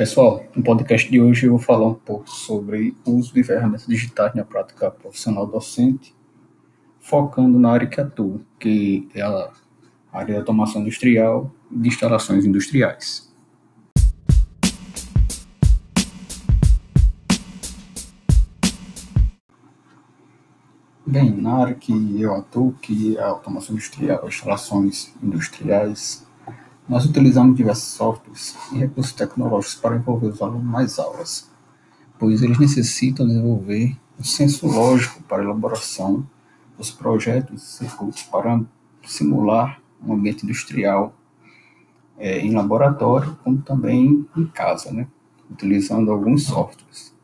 Pessoal, no podcast de hoje eu vou falar um pouco sobre o uso de ferramentas digitais na prática profissional docente, focando na área que atuo, que é a área de automação industrial e de instalações industriais. Bem, na área que eu atuo, que é a automação industrial, instalações industriais, nós utilizamos diversos softwares e recursos tecnológicos para envolver os alunos nas aulas, pois eles necessitam desenvolver um senso lógico para a elaboração dos projetos e circuitos para simular um ambiente industrial é, em laboratório, como também em casa, né? utilizando alguns softwares.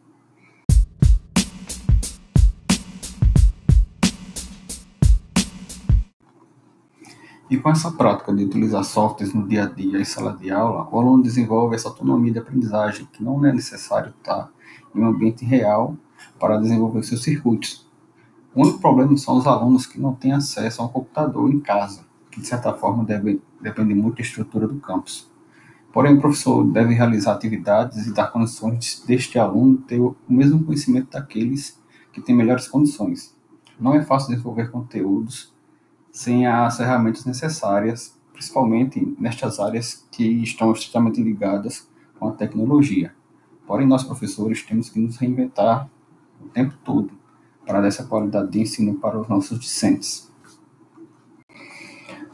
E com essa prática de utilizar softwares no dia a dia em sala de aula, o aluno desenvolve essa autonomia de aprendizagem, que não é necessário estar em um ambiente real para desenvolver seus circuitos. O único problema são os alunos que não têm acesso a um computador em casa, que de certa forma deve, depende muito da estrutura do campus. Porém, o professor deve realizar atividades e dar condições deste aluno ter o mesmo conhecimento daqueles que têm melhores condições. Não é fácil desenvolver conteúdos sem as ferramentas necessárias, principalmente nestas áreas que estão estritamente ligadas com a tecnologia. Porém, nós professores temos que nos reinventar o tempo todo para dar essa qualidade de ensino para os nossos discentes.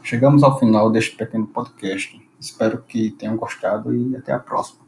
Chegamos ao final deste pequeno podcast. Espero que tenham gostado e até a próxima.